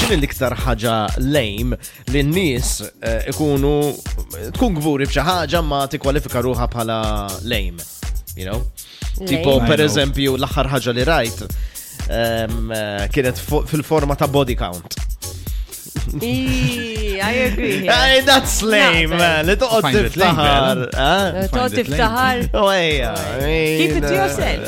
X'inhi l-iktar ħaġa lejm li n-nies eh, ikunu tkun gburi b'xi ħaġa ma tikkwalifika ruħha bħala lejm, you know? Tipo per eżempju l-aħħar ħaġa li rajt ehm, eh, kienet fil-forma ta' body count. I agree. Hey, that's lame, man. Li toqgħod tiftaħar. Toqgħod tiftaħar. Oh, ejja. Keep it to yourself.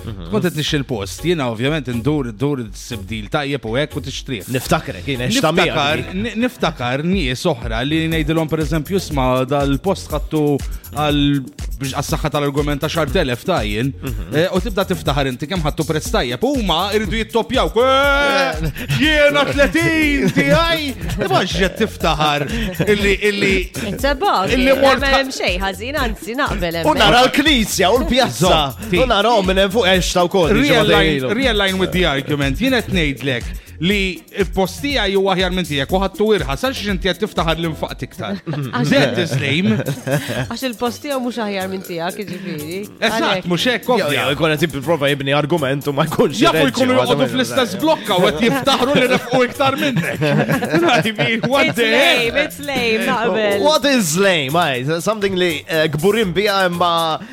Mhm. Kont qed nixxi l-post, jiena ovvjament ndur dur sibdil tajjeb u hekk u tixtrih. Niftakar kien għex ta' Niftakar, ni- niftakar nies oħra li ngħidilhom pereżempju sma dal-post ħattu għal biex għas-saħħa tal-argument ta' xar telef tajjin eh, u tibda tiftaħar inti kemm ħattu prezz tajjeb huma jridu jittopjaw "Eh, jiena 30 tiegħi imma x'ġed tiftaħar illi illi Sebok, Illi mort ma ka- hemm xejn ħażin, anzi naqbel U hemm. nara l-knisja u l-pjazza. Ti naraw minn hemm fuq għex ta' wkoll. Realign with the argument. Jien qed ngħidlek li postija ju aħjar minn tiegħek u ħattu irħa sal xi inti qed tiftaħar l infaq tiktar. Zed islejm. Għax il-postija mhux aħjar minn tiegħek jiġifieri. Eżatt, mhux hekk ovvja. Jkun qed jipprova jibni argument u ma jkunx. Jafu jkunu joqogħdu fl-istess blokka u qed jiftaħru li refqu iktar minnek. What the lame, it's lame, naqbel. What is lame, something li eh, gburim bija imma